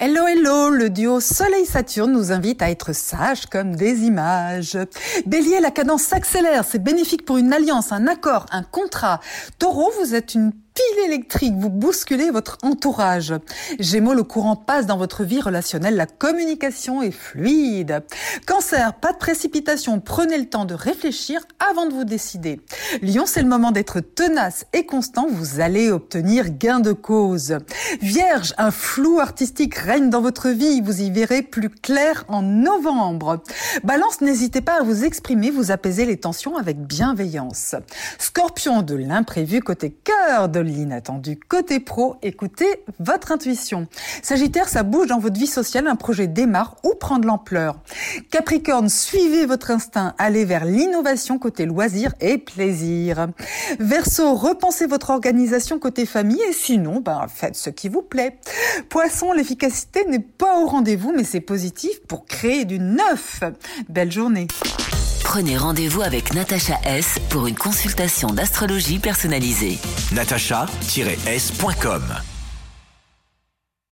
Hello, hello, le duo Soleil-Saturne nous invite à être sages comme des images. Bélier, la cadence s'accélère, c'est bénéfique pour une alliance, un accord, un contrat. Taureau, vous êtes une pile électrique, vous bousculez votre entourage. Gémeaux, le courant passe dans votre vie relationnelle, la communication est fluide. Cancer, pas de précipitation, prenez le temps de réfléchir avant de vous décider. Lion, c'est le moment d'être tenace et constant, vous allez obtenir gain de cause. Vierge, un flou artistique règne dans votre vie, vous y verrez plus clair en novembre. Balance, n'hésitez pas à vous exprimer, vous apaiser les tensions avec bienveillance. Scorpion, de l'imprévu côté cœur, de l'inattendu côté pro, écoutez votre intuition. Sagittaire, ça bouge dans votre vie sociale, un projet démarre ou prend de l'ampleur. Capricorne, suivez votre instinct, allez vers l'innovation côté loisir et plaisir. Verseau, repensez votre organisation côté famille et sinon, ben, faites ce qui vous plaît. Poisson, l'efficacité n'est pas au rendez-vous, mais c'est positif pour créer du neuf. Belle journée. Prenez rendez-vous avec Natacha S pour une consultation d'astrologie personnalisée. natacha-s.com